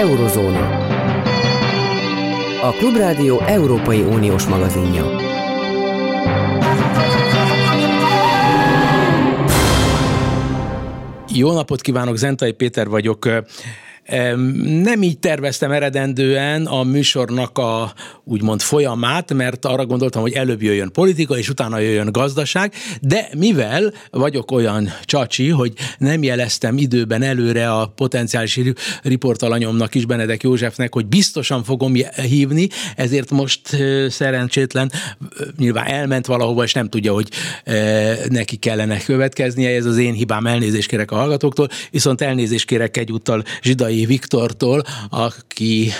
Eurozóna. A Klubrádió Európai Uniós magazinja. Jó napot kívánok, Zentai Péter vagyok. Nem így terveztem eredendően a műsornak a úgymond folyamát, mert arra gondoltam, hogy előbb jöjjön politika, és utána jöjjön gazdaság, de mivel vagyok olyan csacsi, hogy nem jeleztem időben előre a potenciális riportalanyomnak is, Benedek Józsefnek, hogy biztosan fogom hívni, ezért most szerencsétlen nyilván elment valahova, és nem tudja, hogy neki kellene következnie, ez az én hibám, elnézést kérek a hallgatóktól, viszont elnézést kérek egyúttal Zsidai Viktortól, aki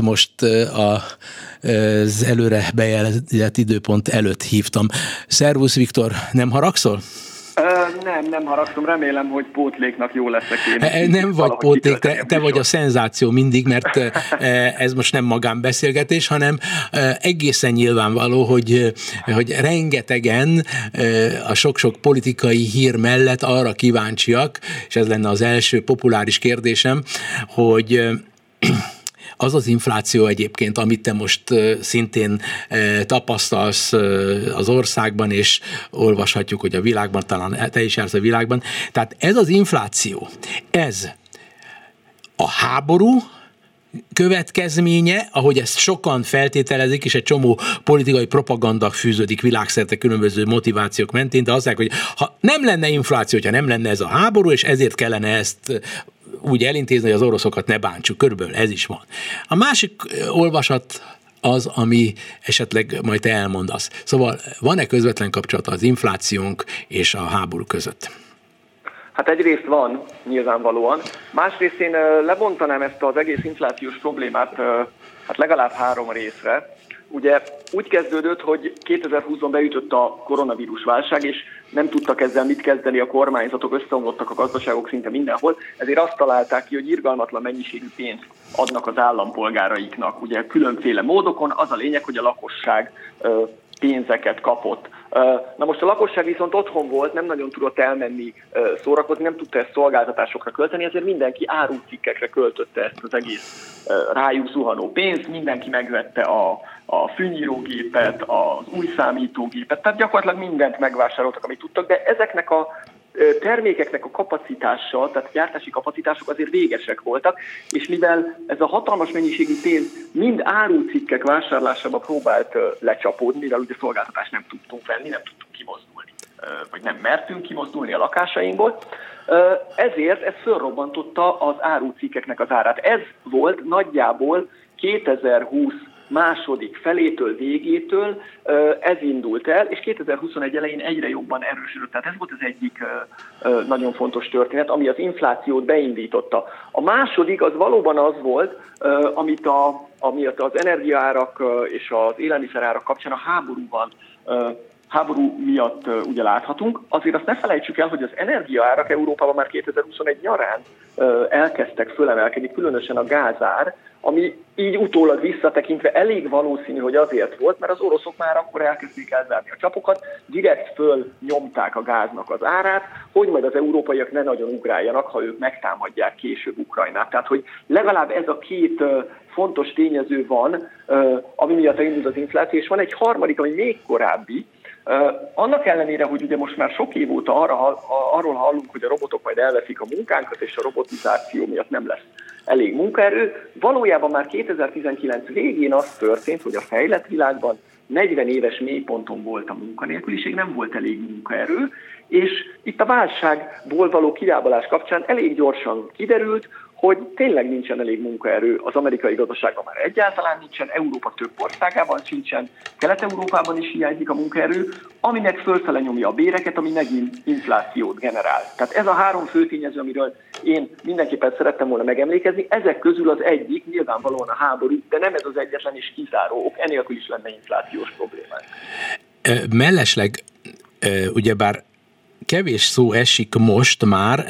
most a az előre bejelentett időpont előtt hívtam. Szervusz Viktor, nem haragszol? Nem, nem haragszom, remélem, hogy pótléknak jó leszek én. Nem vagy pótlék, te, te vagy a szenzáció mindig, mert ez most nem magánbeszélgetés, hanem egészen nyilvánvaló, hogy, hogy rengetegen a sok-sok politikai hír mellett arra kíváncsiak, és ez lenne az első populáris kérdésem, hogy az az infláció egyébként, amit te most szintén tapasztalsz az országban, és olvashatjuk, hogy a világban, talán te is jársz a világban. Tehát ez az infláció, ez a háború, következménye, ahogy ezt sokan feltételezik, és egy csomó politikai propaganda fűződik világszerte különböző motivációk mentén, de azt hogy ha nem lenne infláció, ha nem lenne ez a háború, és ezért kellene ezt úgy elintézni, hogy az oroszokat ne bántsuk. Körülbelül ez is van. A másik olvasat az, ami esetleg majd te elmondasz. Szóval van-e közvetlen kapcsolat az inflációnk és a háború között? Hát egyrészt van, nyilvánvalóan. Másrészt én lebontanám ezt az egész inflációs problémát hát legalább három részre. Ugye úgy kezdődött, hogy 2020-ban beütött a koronavírus válság, és nem tudtak ezzel mit kezdeni a kormányzatok, összeomlottak a gazdaságok szinte mindenhol, ezért azt találták ki, hogy irgalmatlan mennyiségű pénzt adnak az állampolgáraiknak. Ugye különféle módokon az a lényeg, hogy a lakosság pénzeket kapott. Na most a lakosság viszont otthon volt, nem nagyon tudott elmenni szórakozni, nem tudta ezt szolgáltatásokra költeni, ezért mindenki árucikkekre költötte ezt az egész rájuk zuhanó pénzt, mindenki megvette a, a fűnyírógépet, az új számítógépet, tehát gyakorlatilag mindent megvásároltak, amit tudtak, de ezeknek a termékeknek a kapacitása, tehát gyártási kapacitások azért végesek voltak, és mivel ez a hatalmas mennyiségű pénz mind árucikkek vásárlásába próbált lecsapódni, mivel ugye szolgáltatást nem tudtunk venni, nem tudtunk kimozdulni, vagy nem mertünk kimozdulni a lakásainkból, ezért ez fölrobbantotta az árucikkeknek az árát. Ez volt nagyjából 2020 második felétől, végétől ez indult el, és 2021 elején egyre jobban erősödött. Tehát ez volt az egyik nagyon fontos történet, ami az inflációt beindította. A második az valóban az volt, amit, a, amit az energiaárak és az élelmiszerárak kapcsán a háborúban háború miatt ugye láthatunk. Azért azt ne felejtsük el, hogy az energiaárak Európában már 2021 nyarán elkezdtek fölemelkedni, különösen a gázár, ami így utólag visszatekintve elég valószínű, hogy azért volt, mert az oroszok már akkor elkezdték elzárni a csapokat, direkt föl nyomták a gáznak az árát, hogy majd az európaiak ne nagyon ugráljanak, ha ők megtámadják később Ukrajnát. Tehát, hogy legalább ez a két fontos tényező van, ami miatt elindult az infláció, és van egy harmadik, ami még korábbi, annak ellenére, hogy ugye most már sok év óta arra, arról hallunk, hogy a robotok majd elveszik a munkánkat, és a robotizáció miatt nem lesz elég munkaerő, valójában már 2019 végén az történt, hogy a fejlett világban 40 éves mélyponton volt a munkanélküliség, nem volt elég munkaerő, és itt a válságból való kilábalás kapcsán elég gyorsan kiderült, hogy tényleg nincsen elég munkaerő az amerikai gazdaságban már egyáltalán nincsen, Európa több országában sincsen, Kelet-Európában is hiányzik a munkaerő, aminek fölfele nyomja a béreket, ami megint inflációt generál. Tehát ez a három fő tényező, amiről én mindenképpen szerettem volna megemlékezni, ezek közül az egyik nyilvánvalóan a háború, de nem ez az egyetlen és kizáró ok, enélkül is lenne inflációs problémák. Mellesleg, ugyebár kevés szó esik most már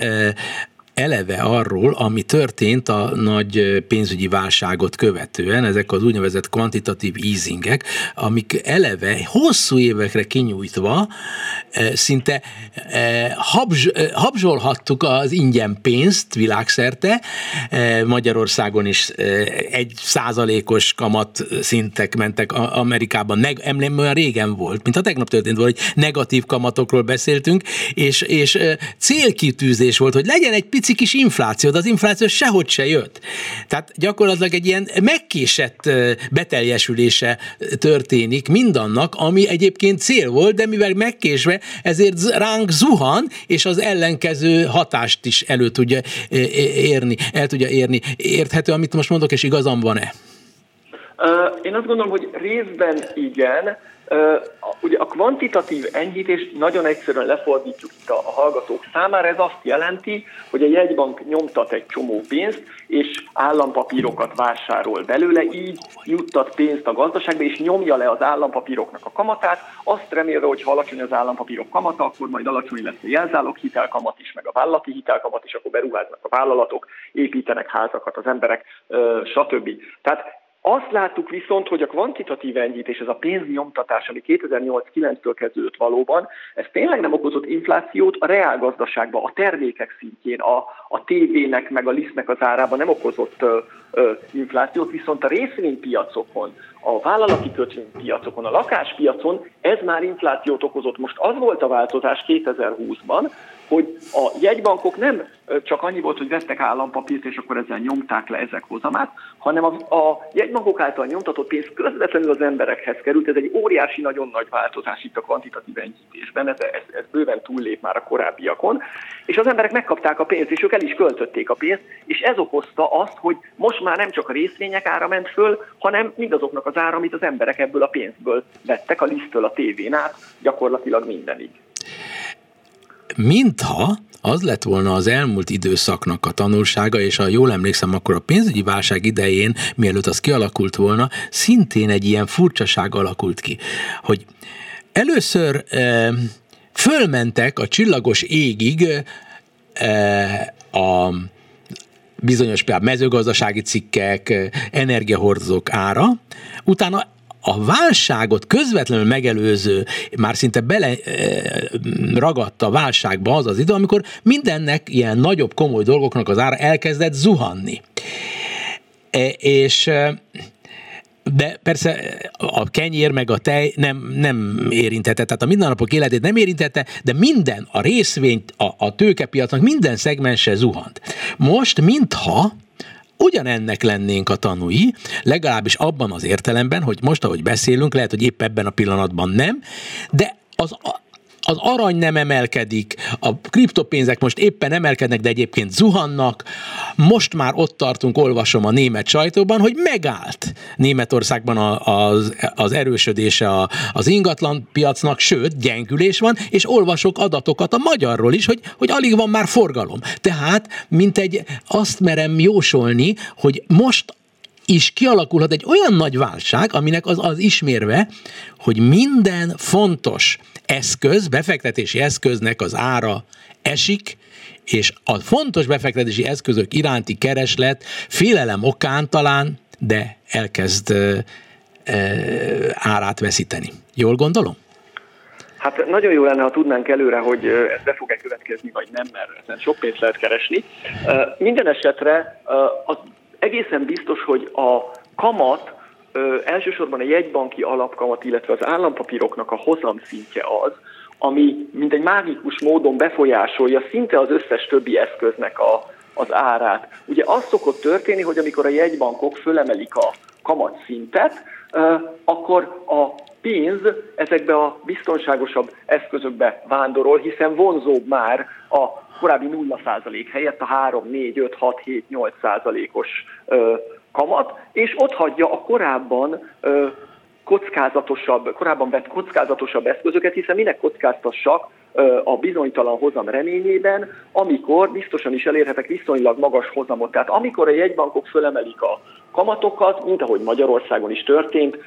eleve arról, ami történt a nagy pénzügyi válságot követően, ezek az úgynevezett kvantitatív easingek, amik eleve hosszú évekre kinyújtva szinte habzs, habzsolhattuk az ingyen pénzt világszerte, Magyarországon is egy százalékos kamat szintek mentek Amerikában, nem olyan régen volt, mint a tegnap történt volt, hogy negatív kamatokról beszéltünk, és, és célkitűzés volt, hogy legyen egy pici kis infláció, de az infláció sehogy se jött. Tehát gyakorlatilag egy ilyen megkésett beteljesülése történik mindannak, ami egyébként cél volt, de mivel megkésve, ezért ránk zuhan, és az ellenkező hatást is elő tudja érni, el tudja érni. Érthető, amit most mondok, és igazam van-e? Én azt gondolom, hogy részben igen, Ugye a kvantitatív enyhítés nagyon egyszerűen lefordítjuk itt a hallgatók számára, ez azt jelenti, hogy a jegybank nyomtat egy csomó pénzt, és állampapírokat vásárol belőle, így juttat pénzt a gazdaságba, és nyomja le az állampapíroknak a kamatát, azt remélve, hogy ha alacsony az állampapírok kamata, akkor majd alacsony lesz a jelzálog hitelkamat is, meg a vállalati hitelkamat is, akkor beruháznak a vállalatok, építenek házakat az emberek, stb. Tehát azt láttuk viszont, hogy a kvantitatív enyhítés, ez a pénznyomtatás, ami 2008-9-től kezdődött valóban, ez tényleg nem okozott inflációt a reálgazdaságban, a termékek szintjén, a, a tévének meg a lisztnek az árában nem okozott inflációt, viszont a részvénypiacokon, a vállalati kötvénypiacokon, a lakáspiacon ez már inflációt okozott. Most az volt a változás 2020-ban, hogy a jegybankok nem csak annyi volt, hogy vettek állampapírt, és akkor ezzel nyomták le ezek hozamát, hanem a, a jegybankok által nyomtatott pénz közvetlenül az emberekhez került. Ez egy óriási, nagyon nagy változás itt a kvantitatív enyhítésben, ez, ez, ez bőven túllép már a korábbiakon, és az emberek megkapták a pénzt, és ők el is költötték a pénzt, és ez okozta azt, hogy most már nem csak a részvények ára ment föl, hanem mindazoknak az ára, amit az emberek ebből a pénzből vettek, a lisztől a tévén át, gyakorlatilag mindenig. Mintha az lett volna az elmúlt időszaknak a tanulsága, és ha jól emlékszem, akkor a pénzügyi válság idején, mielőtt az kialakult volna, szintén egy ilyen furcsaság alakult ki, hogy először e, fölmentek a csillagos égig e, a bizonyos például mezőgazdasági cikkek, energiahordozók ára, utána a válságot közvetlenül megelőző, már szinte bele eh, ragadta válságba az az idő, amikor mindennek ilyen nagyobb, komoly dolgoknak az ára elkezdett zuhanni. E, és eh, de persze a kenyér meg a tej nem, nem érintette, tehát a mindennapok életét nem érintette, de minden, a részvényt, a, a tőkepiacnak minden szegmense zuhant. Most, mintha ugyanennek lennénk a tanúi, legalábbis abban az értelemben, hogy most, ahogy beszélünk, lehet, hogy épp ebben a pillanatban nem, de az az arany nem emelkedik, a kriptopénzek most éppen emelkednek, de egyébként zuhannak. Most már ott tartunk, olvasom a német sajtóban, hogy megállt Németországban az, az erősödése az ingatlan piacnak, sőt, gyengülés van, és olvasok adatokat a magyarról is, hogy, hogy alig van már forgalom. Tehát, mint egy azt merem jósolni, hogy most is kialakulhat egy olyan nagy válság, aminek az, az ismérve, hogy minden fontos eszköz, befektetési eszköznek az ára esik, és a fontos befektetési eszközök iránti kereslet félelem okán talán, de elkezd e, e, árát veszíteni. Jól gondolom? Hát nagyon jó lenne, ha tudnánk előre, hogy ez be fog-e következni, vagy nem, mert ezen sok pénzt lehet keresni. Minden esetre az egészen biztos, hogy a kamat ö, elsősorban a jegybanki alapkamat, illetve az állampapíroknak a hozamszintje az, ami mint egy mágikus módon befolyásolja szinte az összes többi eszköznek a, az árát. Ugye az szokott történni, hogy amikor a jegybankok fölemelik a kamatszintet, akkor a pénz ezekbe a biztonságosabb eszközökbe vándorol, hiszen vonzóbb már a korábbi 0% helyett a 3, 4, 5, 6, 7, 8 százalékos kamat, és ott hagyja a korábban kockázatosabb, korábban vett kockázatosabb eszközöket, hiszen minek kockáztassak a bizonytalan hozam reményében, amikor biztosan is elérhetek viszonylag magas hozamot. Tehát amikor a jegybankok fölemelik a kamatokat, mint ahogy Magyarországon is történt,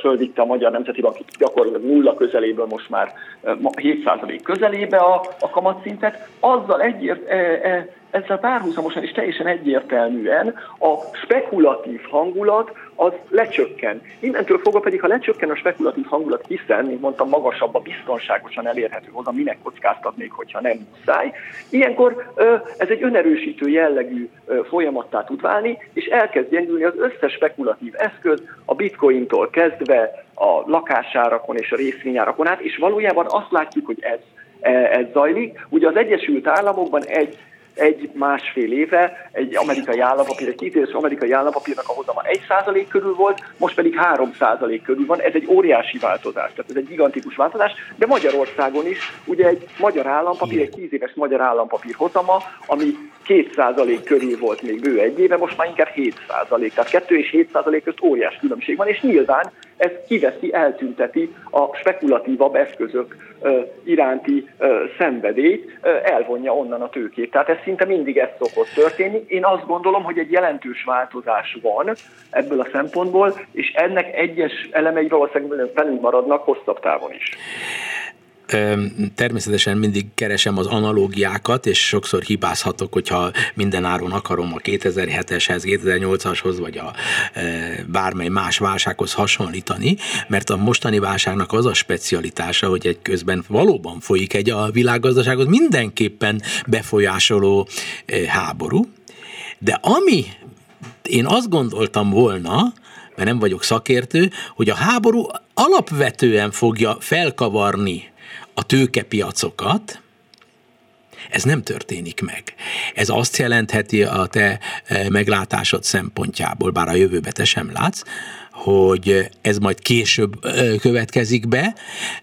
fölvitte a Magyar Nemzeti Bank gyakorlatilag nulla közeléből most már 7% közelébe a, a kamatszintet, azzal egyért, e, e, ezzel párhuzamosan és teljesen egyértelműen a spekulatív hangulat az lecsökken. Innentől fogva pedig, ha lecsökken a spekulatív hangulat, hiszen, mint mondtam, magasabb a biztonságosan elérhető hozzá, minek kockáztatnék, hogyha nem muszáj, ilyenkor ez egy önerősítő jellegű folyamattá tud válni, és elkezd gyengülni az összes spekulatív eszköz, a bitcointól kezdve a lakásárakon és a részvényárakon át, és valójában azt látjuk, hogy ez, e, ez zajlik. Ugye az Egyesült Államokban egy egy másfél éve egy amerikai állampapír, egy két éves amerikai állampapírnak a hozama 1% körül volt, most pedig 3% körül van. Ez egy óriási változás, tehát ez egy gigantikus változás, de Magyarországon is ugye egy magyar állampapír, egy 10 éves magyar állampapír hozama, ami 2% körül volt még bő egy éve, most már inkább 7%. Tehát 2 és 7% közt óriás különbség van, és nyilván ez kiveszi, eltünteti a spekulatívabb eszközök iránti szenvedélyt, elvonja onnan a tőkét. Tehát ez szinte mindig ez szokott történni. Én azt gondolom, hogy egy jelentős változás van ebből a szempontból, és ennek egyes elemei valószínűleg velünk maradnak hosszabb távon is. Természetesen mindig keresem az analógiákat, és sokszor hibázhatok, hogyha minden áron akarom a 2007-eshez, 2008-ashoz, vagy a bármely más válsághoz hasonlítani, mert a mostani válságnak az a specialitása, hogy egy közben valóban folyik egy a világgazdaságot mindenképpen befolyásoló háború, de ami én azt gondoltam volna, mert nem vagyok szakértő, hogy a háború alapvetően fogja felkavarni a tőkepiacokat, ez nem történik meg. Ez azt jelentheti a te e, meglátásod szempontjából, bár a jövőbe te sem látsz, hogy ez majd később e, következik be,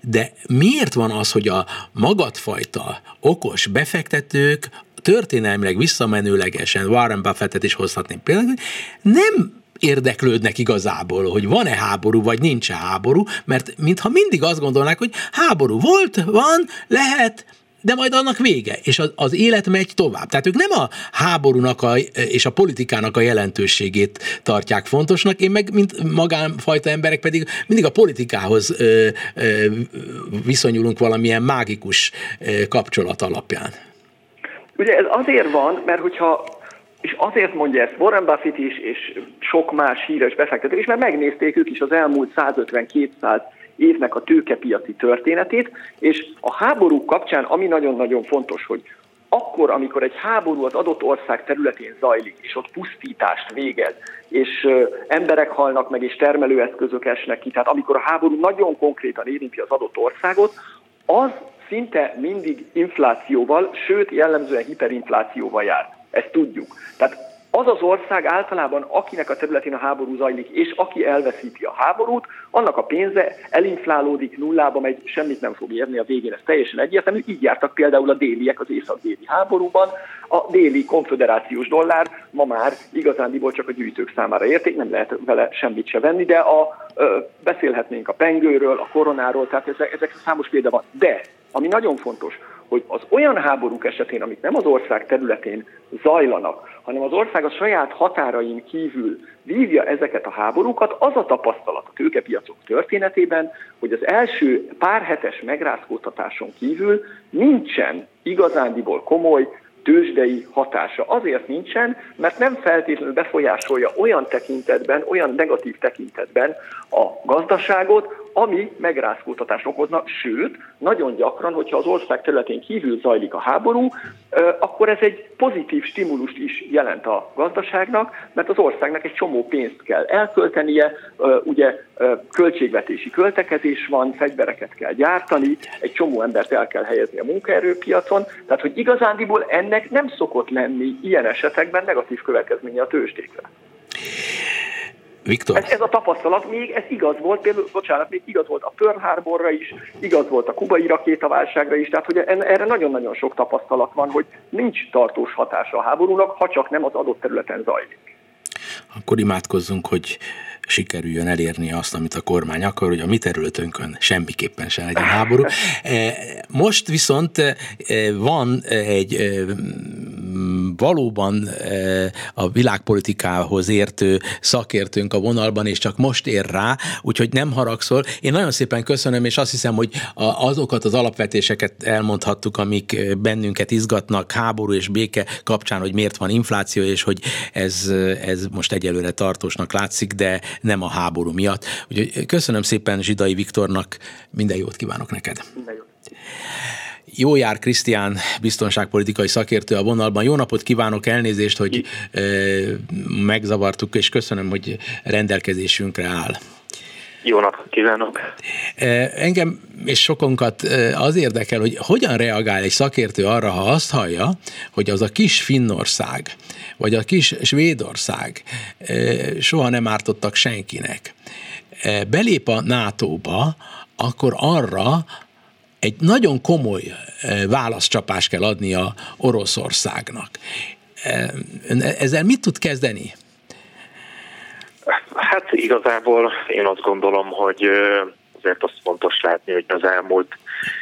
de miért van az, hogy a magadfajta okos befektetők történelmileg visszamenőlegesen Warren Buffettet is hozhatném például, nem érdeklődnek igazából, hogy van-e háború, vagy nincs-e háború, mert mintha mindig azt gondolnák, hogy háború volt, van, lehet, de majd annak vége, és az, az élet megy tovább. Tehát ők nem a háborúnak a, és a politikának a jelentőségét tartják fontosnak, én meg, mint magánfajta emberek pedig mindig a politikához ö, ö, viszonyulunk valamilyen mágikus ö, kapcsolat alapján. Ugye ez azért van, mert hogyha és azért mondja ezt Warren Buffett is, és sok más híres befektető is, mert megnézték ők is az elmúlt 150-200 évnek a tőkepiaci történetét, és a háború kapcsán, ami nagyon-nagyon fontos, hogy akkor, amikor egy háború az adott ország területén zajlik, és ott pusztítást végez, és emberek halnak meg, és termelőeszközök esnek ki, tehát amikor a háború nagyon konkrétan érinti az adott országot, az szinte mindig inflációval, sőt jellemzően hiperinflációval jár. Ezt tudjuk. Tehát az az ország általában, akinek a területén a háború zajlik, és aki elveszíti a háborút, annak a pénze elinflálódik, nullába megy, semmit nem fog érni a végén, ez teljesen egyértelmű. Így jártak például a déliek az észak-déli háborúban. A déli konfederációs dollár ma már igazándiból csak a gyűjtők számára érték, nem lehet vele semmit se venni, de a, ö, beszélhetnénk a pengőről, a koronáról, tehát ezek, ezek számos példa van. De ami nagyon fontos, hogy az olyan háborúk esetén, amik nem az ország területén zajlanak, hanem az ország a saját határain kívül vívja ezeket a háborúkat, az a tapasztalat a tőkepiacok történetében, hogy az első pár hetes megrázkódtatáson kívül nincsen igazándiból komoly tőzsdei hatása. Azért nincsen, mert nem feltétlenül befolyásolja olyan tekintetben, olyan negatív tekintetben a gazdaságot, ami megrázkódtatást okozna, sőt, nagyon gyakran, hogyha az ország területén kívül zajlik a háború, akkor ez egy pozitív stimulust is jelent a gazdaságnak, mert az országnak egy csomó pénzt kell elköltenie, ugye költségvetési költekezés van, fegyvereket kell gyártani, egy csomó embert el kell helyezni a munkaerőpiacon, tehát hogy igazándiból ennek nem szokott lenni ilyen esetekben negatív következménye a tőzsdékre. Viktor? Ez, ez a tapasztalat még, ez igaz volt, például, bocsánat, még igaz volt a Pearl Harborra is, igaz volt a kubai rakétaválságra is, tehát hogy erre nagyon-nagyon sok tapasztalat van, hogy nincs tartós hatása a háborúnak, ha csak nem az adott területen zajlik. Akkor imádkozzunk, hogy sikerüljön elérni azt, amit a kormány akar, hogy a mi területünkön semmiképpen sem legyen háború. Most viszont van egy valóban a világpolitikához értő szakértőnk a vonalban, és csak most ér rá, úgyhogy nem haragszol. Én nagyon szépen köszönöm, és azt hiszem, hogy azokat az alapvetéseket elmondhattuk, amik bennünket izgatnak háború és béke kapcsán, hogy miért van infláció, és hogy ez, ez most egyelőre tartósnak látszik, de nem a háború miatt. Úgyhogy köszönöm szépen Zsidai Viktornak, minden jót kívánok neked. Minden jót. Jó jár Krisztián, biztonságpolitikai szakértő a vonalban. Jó napot kívánok, elnézést, hogy megzavartuk, és köszönöm, hogy rendelkezésünkre áll. Jó napot kívánok! Engem és sokunkat az érdekel, hogy hogyan reagál egy szakértő arra, ha azt hallja, hogy az a kis Finnország, vagy a kis Svédország soha nem ártottak senkinek. Belép a NATO-ba, akkor arra egy nagyon komoly válaszcsapást kell adnia Oroszországnak. Ezzel mit tud kezdeni? Hát igazából én azt gondolom, hogy azért azt fontos látni, hogy az elmúlt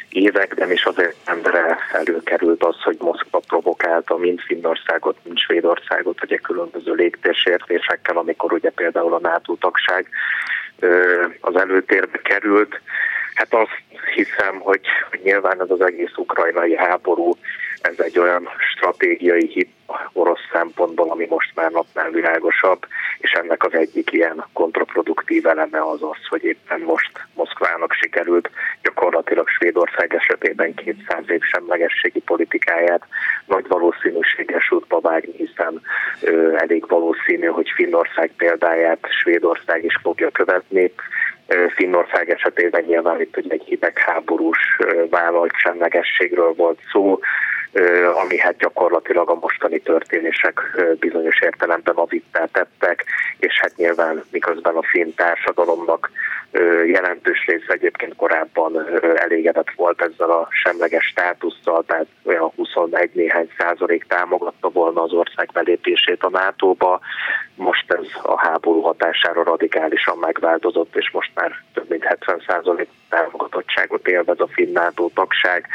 években is azért embere előkerült az, hogy Moszkva provokálta mind Finnországot, mind Svédországot, ugye különböző légtérsértésekkel, amikor ugye például a NATO tagság az előtérbe került. Hát azt hiszem, hogy, hogy nyilván ez az egész ukrajnai háború, ez egy olyan stratégiai hit orosz szempontból, ami most már napnál világosabb, és ennek az egyik ilyen kontraproduktív eleme az az, hogy éppen most Moszkvának sikerült gyakorlatilag Svédország esetében 200 év semlegességi politikáját nagy valószínűséges útba vágni, hiszen ö, elég valószínű, hogy Finnország példáját Svédország is fogja követni, Finnország esetében nyilván itt ugye egy hidegháborús vállalt semlegességről volt szó, ami hát gyakorlatilag a mostani történések bizonyos értelemben avittá tettek, és hát nyilván miközben a finn társadalomnak jelentős része egyébként korábban elégedett volt ezzel a semleges státusszal, tehát olyan 21 néhány százalék támogatta volna az ország belépését a NATO-ba. Most ez a háború hatására radikálisan megváltozott, és most már több mint 70 százalék támogatottságot élvez a finn NATO tagság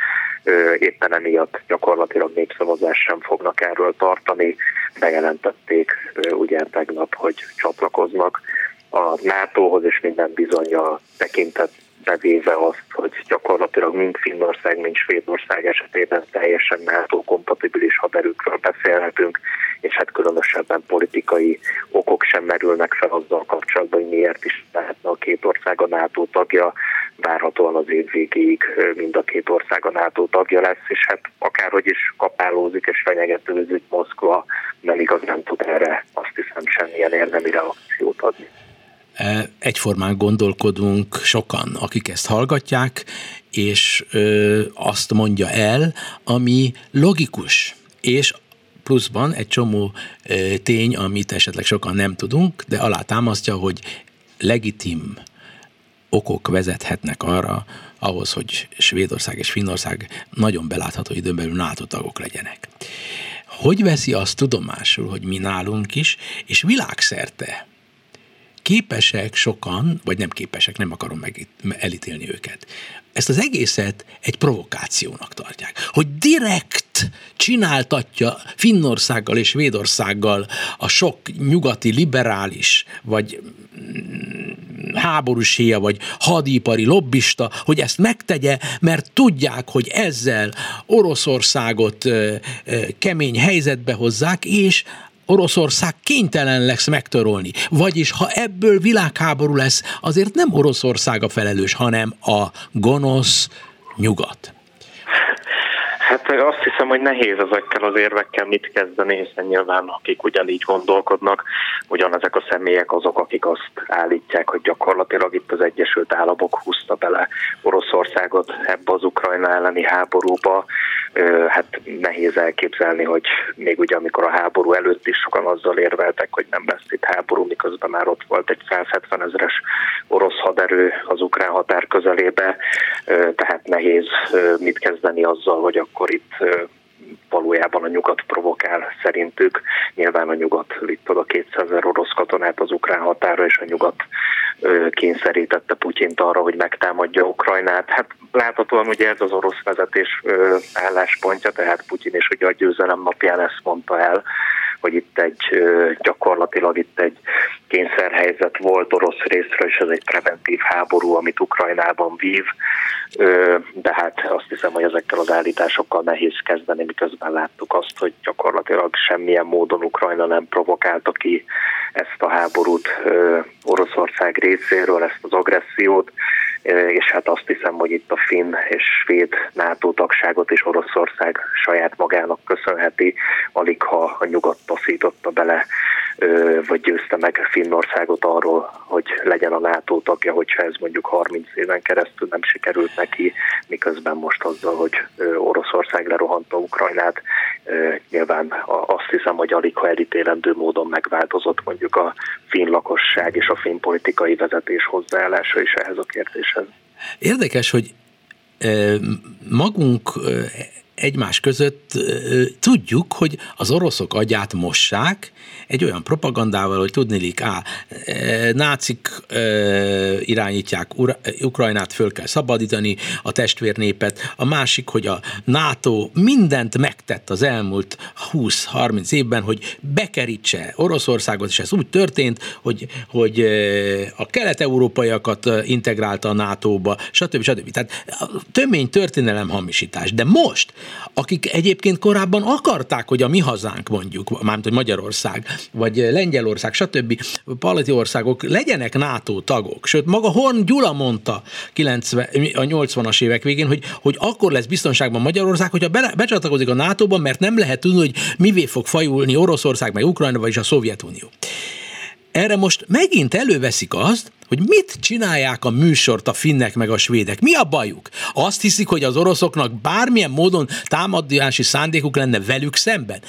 éppen emiatt gyakorlatilag népszavazás sem fognak erről tartani. Bejelentették ugye tegnap, hogy csatlakoznak a NATO-hoz, és minden bizonyja tekintet bevéve azt, hogy gyakorlatilag mind Finnország, mind Svédország esetében teljesen NATO-kompatibilis haderőkről beszélhetünk, és hát különösebben politikai okok sem merülnek fel azzal kapcsolatban, hogy miért is lehetne a két ország a NATO tagja. Várhatóan az év végéig mind a két ország a NATO tagja lesz, és hát akárhogy is kapálózik és fenyegetőzik Moszkva, nem igazán tud erre azt hiszem semmilyen érdemi reakciót adni. Egyformán gondolkodunk sokan, akik ezt hallgatják, és azt mondja el, ami logikus, és pluszban egy csomó tény, amit esetleg sokan nem tudunk, de alátámasztja, hogy legitim okok vezethetnek arra, ahhoz, hogy Svédország és Finnország nagyon belátható időn belül NATO tagok legyenek. Hogy veszi azt tudomásul, hogy mi nálunk is, és világszerte képesek sokan, vagy nem képesek, nem akarom meg elítélni őket, ezt az egészet egy provokációnak tartják. Hogy direkt csináltatja Finnországgal és Svédországgal a sok nyugati liberális, vagy mm, háborús héja, vagy hadipari lobbista, hogy ezt megtegye, mert tudják, hogy ezzel Oroszországot kemény helyzetbe hozzák, és Oroszország kénytelen lesz megtörolni. Vagyis, ha ebből világháború lesz, azért nem Oroszország a felelős, hanem a gonosz nyugat. Hát azt hiszem, hogy nehéz ezekkel az érvekkel mit kezdeni, hiszen nyilván akik ugyanígy gondolkodnak, ugyanezek a személyek azok, akik azt állítják, hogy gyakorlatilag itt az Egyesült Államok húzta bele Oroszországot ebbe az Ukrajna elleni háborúba. Hát nehéz elképzelni, hogy még ugye amikor a háború előtt is sokan azzal érveltek, hogy nem lesz itt háború, miközben már ott volt egy 170 ezeres orosz haderő az ukrán határ közelébe, tehát nehéz mit kezdeni azzal, hogy akkor itt valójában a nyugat provokál szerintük. Nyilván a nyugat vitt oda 200 ezer orosz katonát az ukrán határa, és a nyugat kényszerítette Putyint arra, hogy megtámadja Ukrajnát. Hát láthatóan ugye ez az orosz vezetés álláspontja, tehát Putyin is ugye a győzelem napján ezt mondta el, hogy itt egy gyakorlatilag itt egy kényszerhelyzet volt orosz részről, és ez egy preventív háború, amit Ukrajnában vív, de hát azt hiszem, hogy ezekkel az állításokkal nehéz kezdeni, miközben láttuk azt, hogy gyakorlatilag semmilyen módon Ukrajna nem provokálta ki ezt a háborút Oroszország részéről, ezt az agressziót, és hát azt hiszem, hogy itt a finn és svéd NATO tagságot is Oroszország saját magának köszönheti, alig ha a nyugat taszította bele, vagy győzte meg Finnországot arról, hogy legyen a NATO tagja, hogyha ez mondjuk 30 éven keresztül nem sikerült neki, miközben most azzal, hogy Oroszország lerohanta Ukrajnát, nyilván azt hiszem, hogy alig ha elítélendő módon megváltozott mondjuk a finn lakosság és a finn politikai vezetés hozzáállása is ehhez a kérdéshez. Érdekes, hogy magunk egymás között tudjuk, hogy az oroszok agyát mossák egy olyan propagandával, hogy tudnilik, á, nácik irányítják Ukrajnát, föl kell szabadítani a testvérnépet, a másik, hogy a NATO mindent megtett az elmúlt 20-30 évben, hogy bekerítse Oroszországot, és ez úgy történt, hogy, hogy a kelet-európaiakat integrálta a NATO-ba, stb. stb. Tehát tömény történelem hamisítás. De most akik egyébként korábban akarták, hogy a mi hazánk mondjuk, mármint hogy Magyarország, vagy Lengyelország, stb. palati országok legyenek NATO tagok. Sőt, maga Horn Gyula mondta 90, a 80-as évek végén, hogy, hogy akkor lesz biztonságban Magyarország, hogyha be, becsatlakozik a NATO-ban, mert nem lehet tudni, hogy mivé fog fajulni Oroszország, meg Ukrajna, vagyis a Szovjetunió erre most megint előveszik azt, hogy mit csinálják a műsort a finnek meg a svédek. Mi a bajuk? Azt hiszik, hogy az oroszoknak bármilyen módon támadási szándékuk lenne velük szemben.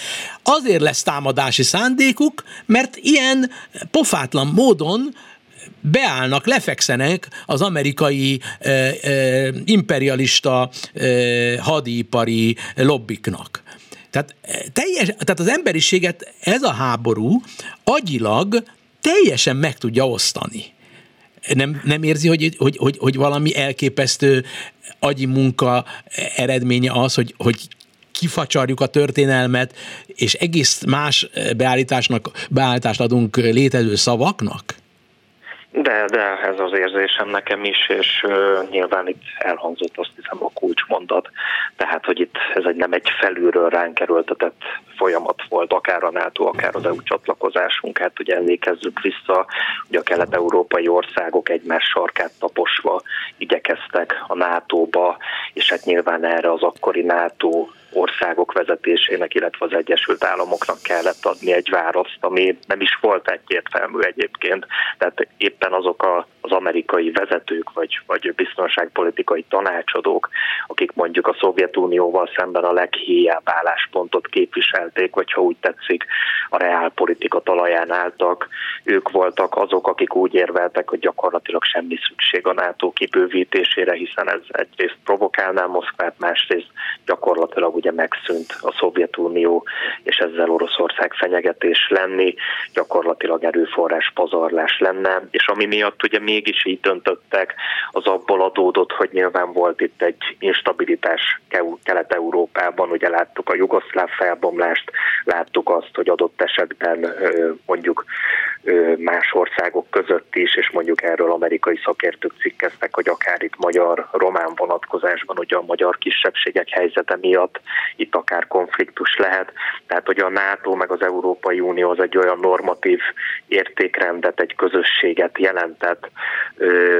Azért lesz támadási szándékuk, mert ilyen pofátlan módon beállnak, lefekszenek az amerikai e, e, imperialista e, hadipari lobbiknak. Tehát, teljes, tehát az emberiséget ez a háború agyilag teljesen meg tudja osztani. Nem, nem érzi, hogy, hogy, hogy, hogy valami elképesztő agyi munka eredménye az, hogy, hogy kifacsarjuk a történelmet, és egész más beállításnak, beállítást adunk létező szavaknak? De, de ez az érzésem nekem is, és uh, nyilván itt elhangzott azt hiszem a kulcsmondat, tehát hogy itt ez egy nem egy felülről ránk erőltetett folyamat volt, akár a NATO, akár az EU csatlakozásunk, hát ugye emlékezzük vissza, hogy a kelet-európai országok egymás sarkát taposva igyekeztek a NATO-ba, és hát nyilván erre az akkori NATO országok vezetésének, illetve az Egyesült Államoknak kellett adni egy választ, ami nem is volt egyértelmű egyébként. Tehát éppen azok a, az amerikai vezetők, vagy, vagy biztonságpolitikai tanácsadók, akik mondjuk a Szovjetunióval szemben a leghéjább álláspontot képviselték, vagy ha úgy tetszik, a reálpolitika talaján álltak, ők voltak azok, akik úgy érveltek, hogy gyakorlatilag semmi szükség a NATO kibővítésére, hiszen ez egyrészt provokálná Moszkvát, másrészt gyakorlatilag ugye megszűnt a Szovjetunió, és ezzel Oroszország fenyegetés lenni, gyakorlatilag erőforrás pazarlás lenne, és ami miatt ugye mégis így döntöttek, az abból adódott, hogy nyilván volt itt egy instabilitás Kelet-Európában, ugye láttuk a jugoszláv felbomlást, láttuk azt, hogy adott esetben mondjuk más országok között is, és mondjuk erről amerikai szakértők cikkeztek, hogy akár itt magyar-román vonatkozásban, ugye a magyar kisebbségek helyzete miatt itt akár konfliktus lehet. Tehát, hogy a NATO meg az Európai Unió az egy olyan normatív értékrendet, egy közösséget jelentett,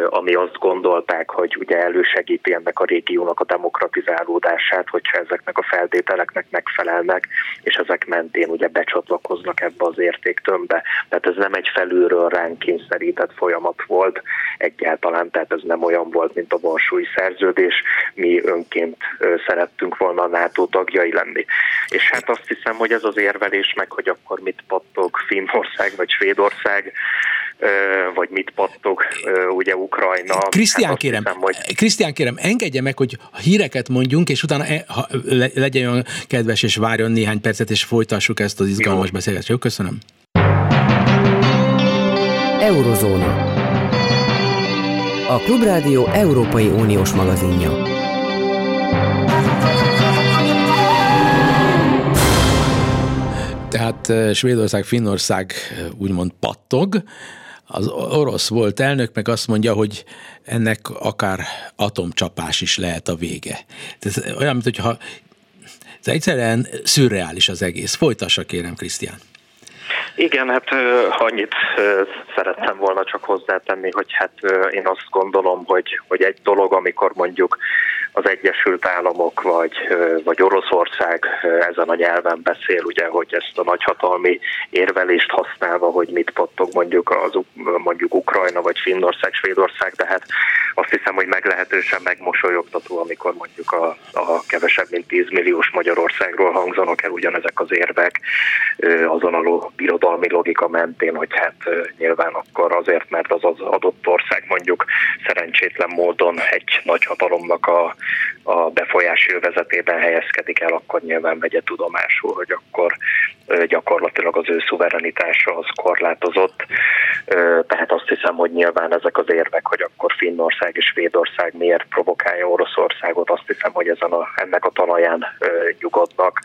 ami azt gondolták, hogy ugye elősegíti ennek a régiónak a demokratizálódását, hogyha ezeknek a feltételeknek megfelelnek, és ezek mentén ugye becsatlakoznak ebbe az értéktömbbe. Tehát ez nem egy felülről ránk kényszerített folyamat volt egyáltalán, tehát ez nem olyan volt, mint a Varsói Szerződés. Mi önként szerettünk volna a NATO tagjai lenni. És hát azt hiszem, hogy ez az érvelés meg, hogy akkor mit pattog Finnország vagy Svédország, vagy mit pattog ugye Ukrajna. Krisztián hát kérem, hiszem, hogy... Krisztián kérem, engedje meg, hogy híreket mondjunk, és utána e, ha, le, legyen olyan kedves, és várjon néhány percet, és folytassuk ezt az izgalmas beszélgetést. Jó, köszönöm. Eurozóna. A Klubrádió Európai Uniós magazinja. Tehát Svédország, Finnország úgymond pattog, az orosz volt elnök meg azt mondja, hogy ennek akár atomcsapás is lehet a vége. Ez olyan, mint hogyha ez egyszerűen szürreális az egész. Folytassa kérem, Krisztián. Igen, hát annyit szerettem volna csak hozzátenni, hogy hát én azt gondolom, hogy, hogy egy dolog, amikor mondjuk az Egyesült Államok vagy, vagy Oroszország ezen a nyelven beszél, ugye, hogy ezt a nagyhatalmi érvelést használva, hogy mit pottog mondjuk az mondjuk Ukrajna vagy Finnország, Svédország, de hát azt hiszem, hogy meglehetősen megmosolyogtató, amikor mondjuk a, a kevesebb mint 10 milliós Magyarországról hangzanak el ugyanezek az érvek azon a birodalmi logika mentén, hogy hát nyilván akkor azért, mert az az adott ország mondjuk szerencsétlen módon egy nagy hatalomnak a, a befolyás jövezetében helyezkedik el, akkor nyilván vegye tudomásul, hogy akkor gyakorlatilag az ő szuverenitása az korlátozott. Tehát azt hiszem, hogy nyilván ezek az érvek, hogy akkor Finnország és Svédország miért provokálja Oroszországot, azt hiszem, hogy ezen a, ennek a talaján nyugodnak.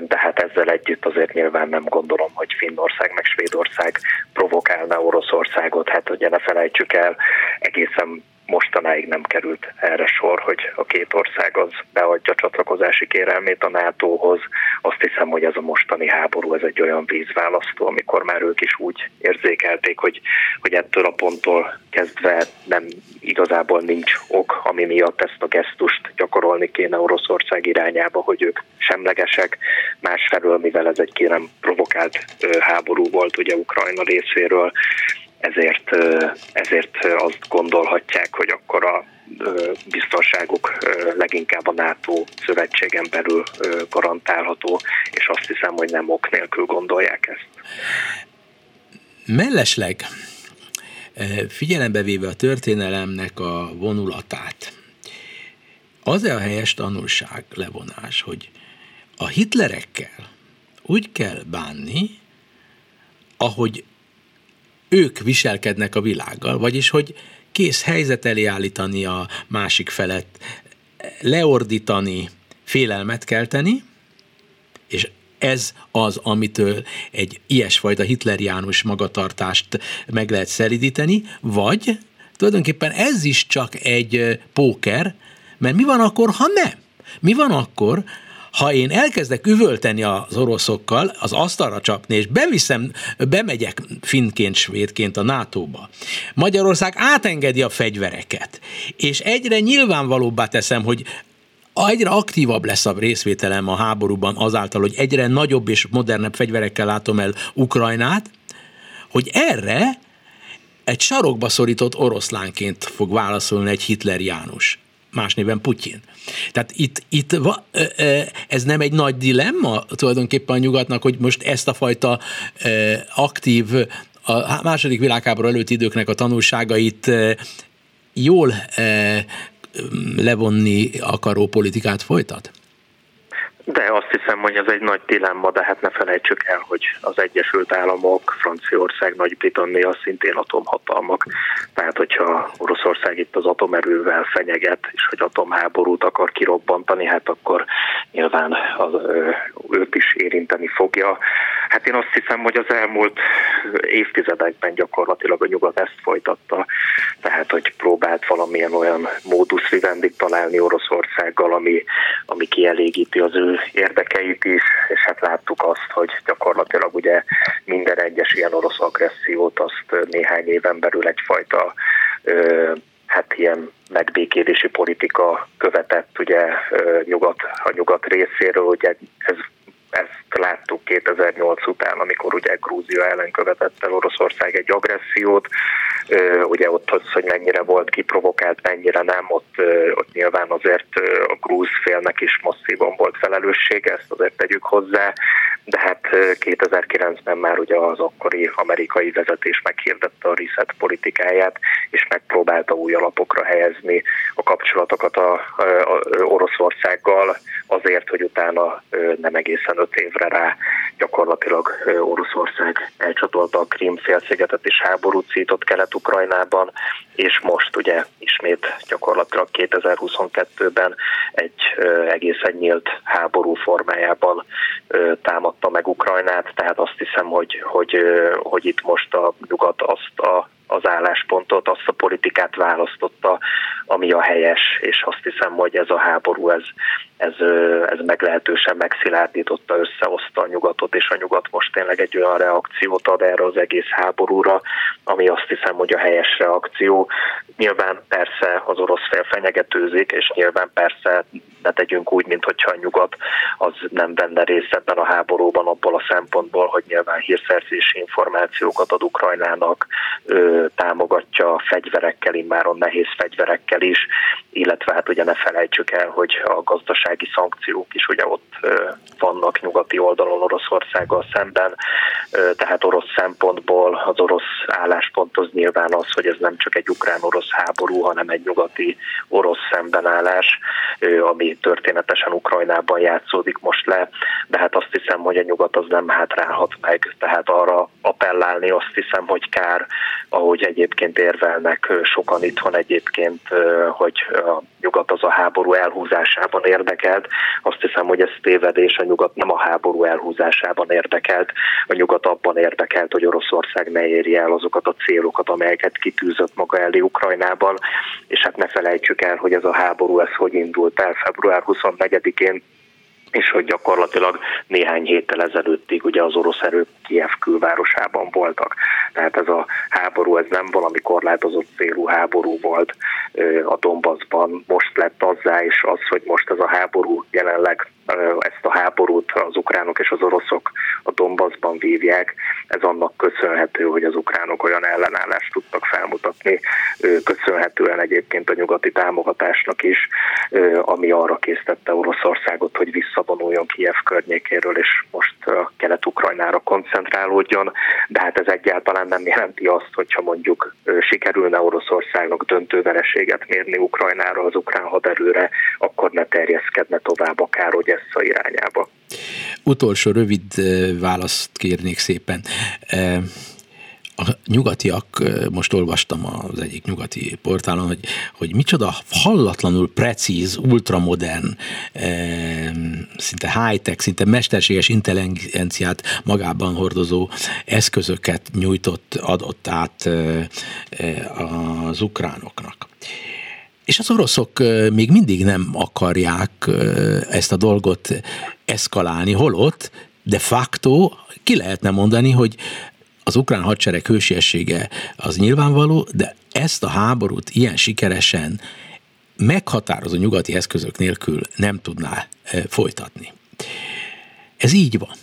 De hát ezzel együtt azért nyilván nem gondolom, hogy Finnország meg Svédország provokálna Oroszországot. Hát ugye ne felejtsük el, egészen mostanáig nem került erre sor, hogy a két ország az beadja csatlakozási kérelmét a NATO-hoz. Azt hiszem, hogy ez a mostani háború ez egy olyan vízválasztó, amikor már ők is úgy érzékelték, hogy, hogy ettől a ponttól kezdve nem igazából nincs ok, ami miatt ezt a gesztust gyakorolni kéne Oroszország irányába, hogy ők semlegesek. Másfelől, mivel ez egy kérem provokált háború volt ugye Ukrajna részéről, ezért, ezért azt gondolhatják, hogy akkor a biztonságuk leginkább a NATO szövetségen belül garantálható, és azt hiszem, hogy nem ok nélkül gondolják ezt. Mellesleg figyelembe véve a történelemnek a vonulatát, az-e a helyes tanulság, levonás, hogy a hitlerekkel úgy kell bánni, ahogy ők viselkednek a világgal, vagyis hogy kész helyzet elé állítani a másik felett, leordítani, félelmet kelteni, és ez az, amitől egy ilyesfajta hitleriánus magatartást meg lehet szelidíteni, vagy tulajdonképpen ez is csak egy póker, mert mi van akkor, ha nem? Mi van akkor, ha én elkezdek üvölteni az oroszokkal, az asztalra csapni, és beviszem, bemegyek finnként, svédként a NATO-ba, Magyarország átengedi a fegyvereket, és egyre nyilvánvalóbbá teszem, hogy egyre aktívabb lesz a részvételem a háborúban azáltal, hogy egyre nagyobb és modernebb fegyverekkel látom el Ukrajnát, hogy erre egy sarokba szorított oroszlánként fog válaszolni egy Hitler János más néven Putyin. Tehát itt, itt ez nem egy nagy dilemma tulajdonképpen a nyugatnak, hogy most ezt a fajta aktív, a második világháború előtti időknek a tanulságait jól levonni akaró politikát folytat? De azt hiszem, hogy ez egy nagy dilemma, de hát ne felejtsük el, hogy az Egyesült Államok, Franciaország, Nagy-Britannia szintén atomhatalmak. Tehát, hogyha Oroszország itt az atomerővel fenyeget, és hogy atomháborút akar kirobbantani, hát akkor nyilván az, őt is érinteni fogja. Hát én azt hiszem, hogy az elmúlt évtizedekben gyakorlatilag a nyugat ezt folytatta, tehát, hogy próbált valamilyen olyan módusz vivendi találni Oroszországgal, ami, ami kielégíti az ő érdekeit is, és hát láttuk azt, hogy gyakorlatilag ugye minden egyes ilyen orosz agressziót azt néhány éven belül egyfajta hát ilyen megbékélési politika követett ugye nyugat, a nyugat részéről, ugye ez, 2008 után, amikor ugye Grúzia ellen követett el Oroszország egy agressziót, ugye ott az, hogy mennyire volt kiprovokált, mennyire nem, ott, ott nyilván azért a grúz félnek is masszívan volt felelőssége, ezt azért tegyük hozzá, de hát 2009-ben már ugye az akkori amerikai vezetés meghirdette a reset politikáját, és megpróbálta új alapokra helyezni a kapcsolatokat a, a, a Oroszországgal azért, hogy utána nem egészen öt évre rá gyakorlatilag Oroszország elcsatolta a Krím félszigetet és háborút szított Kelet-Ukrajnában, és most ugye ismét gyakorlatilag 2022-ben egy egészen nyílt háború formájában támadta meg Ukrajnát, tehát azt hiszem, hogy, hogy, hogy itt most a nyugat azt a az álláspontot, azt a politikát választotta, ami a helyes, és azt hiszem, hogy ez a háború, ez, ez, ez meglehetősen megszilárdította, összehozta a nyugatot, és a nyugat most tényleg egy olyan reakciót ad erre az egész háborúra, ami azt hiszem, hogy a helyes reakció. Nyilván persze az orosz fél fenyegetőzik, és nyilván persze ne tegyünk úgy, mint hogyha a nyugat az nem venne részt ebben a háborúban abból a szempontból, hogy nyilván hírszerzési információkat ad Ukrajnának, támogatja fegyverekkel, immáron nehéz fegyverekkel is, illetve hát ugye ne felejtsük el, hogy a gazdasági szankciók is ugye ott vannak nyugati oldalon Oroszországgal szemben, tehát orosz szempontból az orosz álláspont az nyilván az, hogy ez nem csak egy ukrán-orosz háború, hanem egy nyugati orosz szembenállás, ami történetesen Ukrajnában játszódik most le, de hát azt hiszem, hogy a nyugat az nem hátrálhat meg, tehát arra appellálni azt hiszem, hogy kár, ahogy egyébként érvelnek sokan itthon egyébként, hogy a nyugat az a háború elhúzásában érdekelt. Azt hiszem, hogy ez tévedés, a nyugat nem a háború elhúzásában érdekelt, a nyugat abban érdekelt, hogy Oroszország ne érje el azokat a célokat, amelyeket kitűzött maga elé Ukrajnában, és hát ne felejtsük el, hogy ez a háború, ez hogy indult el február 24-én, és hogy gyakorlatilag néhány héttel ezelőttig ugye az orosz erők Kiev külvárosában voltak. Tehát ez a háború, ez nem valami korlátozott célú háború volt a Donbassban, most lett azzá, és az, hogy most ez a háború jelenleg ezt a háborút az ukránok és az oroszok a Donbassban vívják. Ez annak köszönhető, hogy az ukránok olyan ellenállást tudtak felmutatni, köszönhetően egyébként a nyugati támogatásnak is, ami arra késztette Oroszországot, hogy visszavonuljon Kiev környékéről, és most Kelet-Ukrajnára koncentrálódjon, de hát ez egyáltalán nem jelenti azt, hogyha mondjuk sikerülne Oroszországnak döntő vereséget mérni Ukrajnára, az ukrán haderőre, akkor ne terjeszkedne tovább akár, hogy Odessa irányába. Utolsó rövid választ kérnék szépen. A nyugatiak, most olvastam az egyik nyugati portálon, hogy, hogy micsoda hallatlanul precíz, ultramodern, szinte high-tech, szinte mesterséges intelligenciát magában hordozó eszközöket nyújtott, adott át az ukránoknak. És az oroszok még mindig nem akarják ezt a dolgot eszkalálni, holott de facto ki lehetne mondani, hogy az ukrán hadsereg hősiessége az nyilvánvaló, de ezt a háborút ilyen sikeresen meghatározó nyugati eszközök nélkül nem tudná folytatni. Ez így van.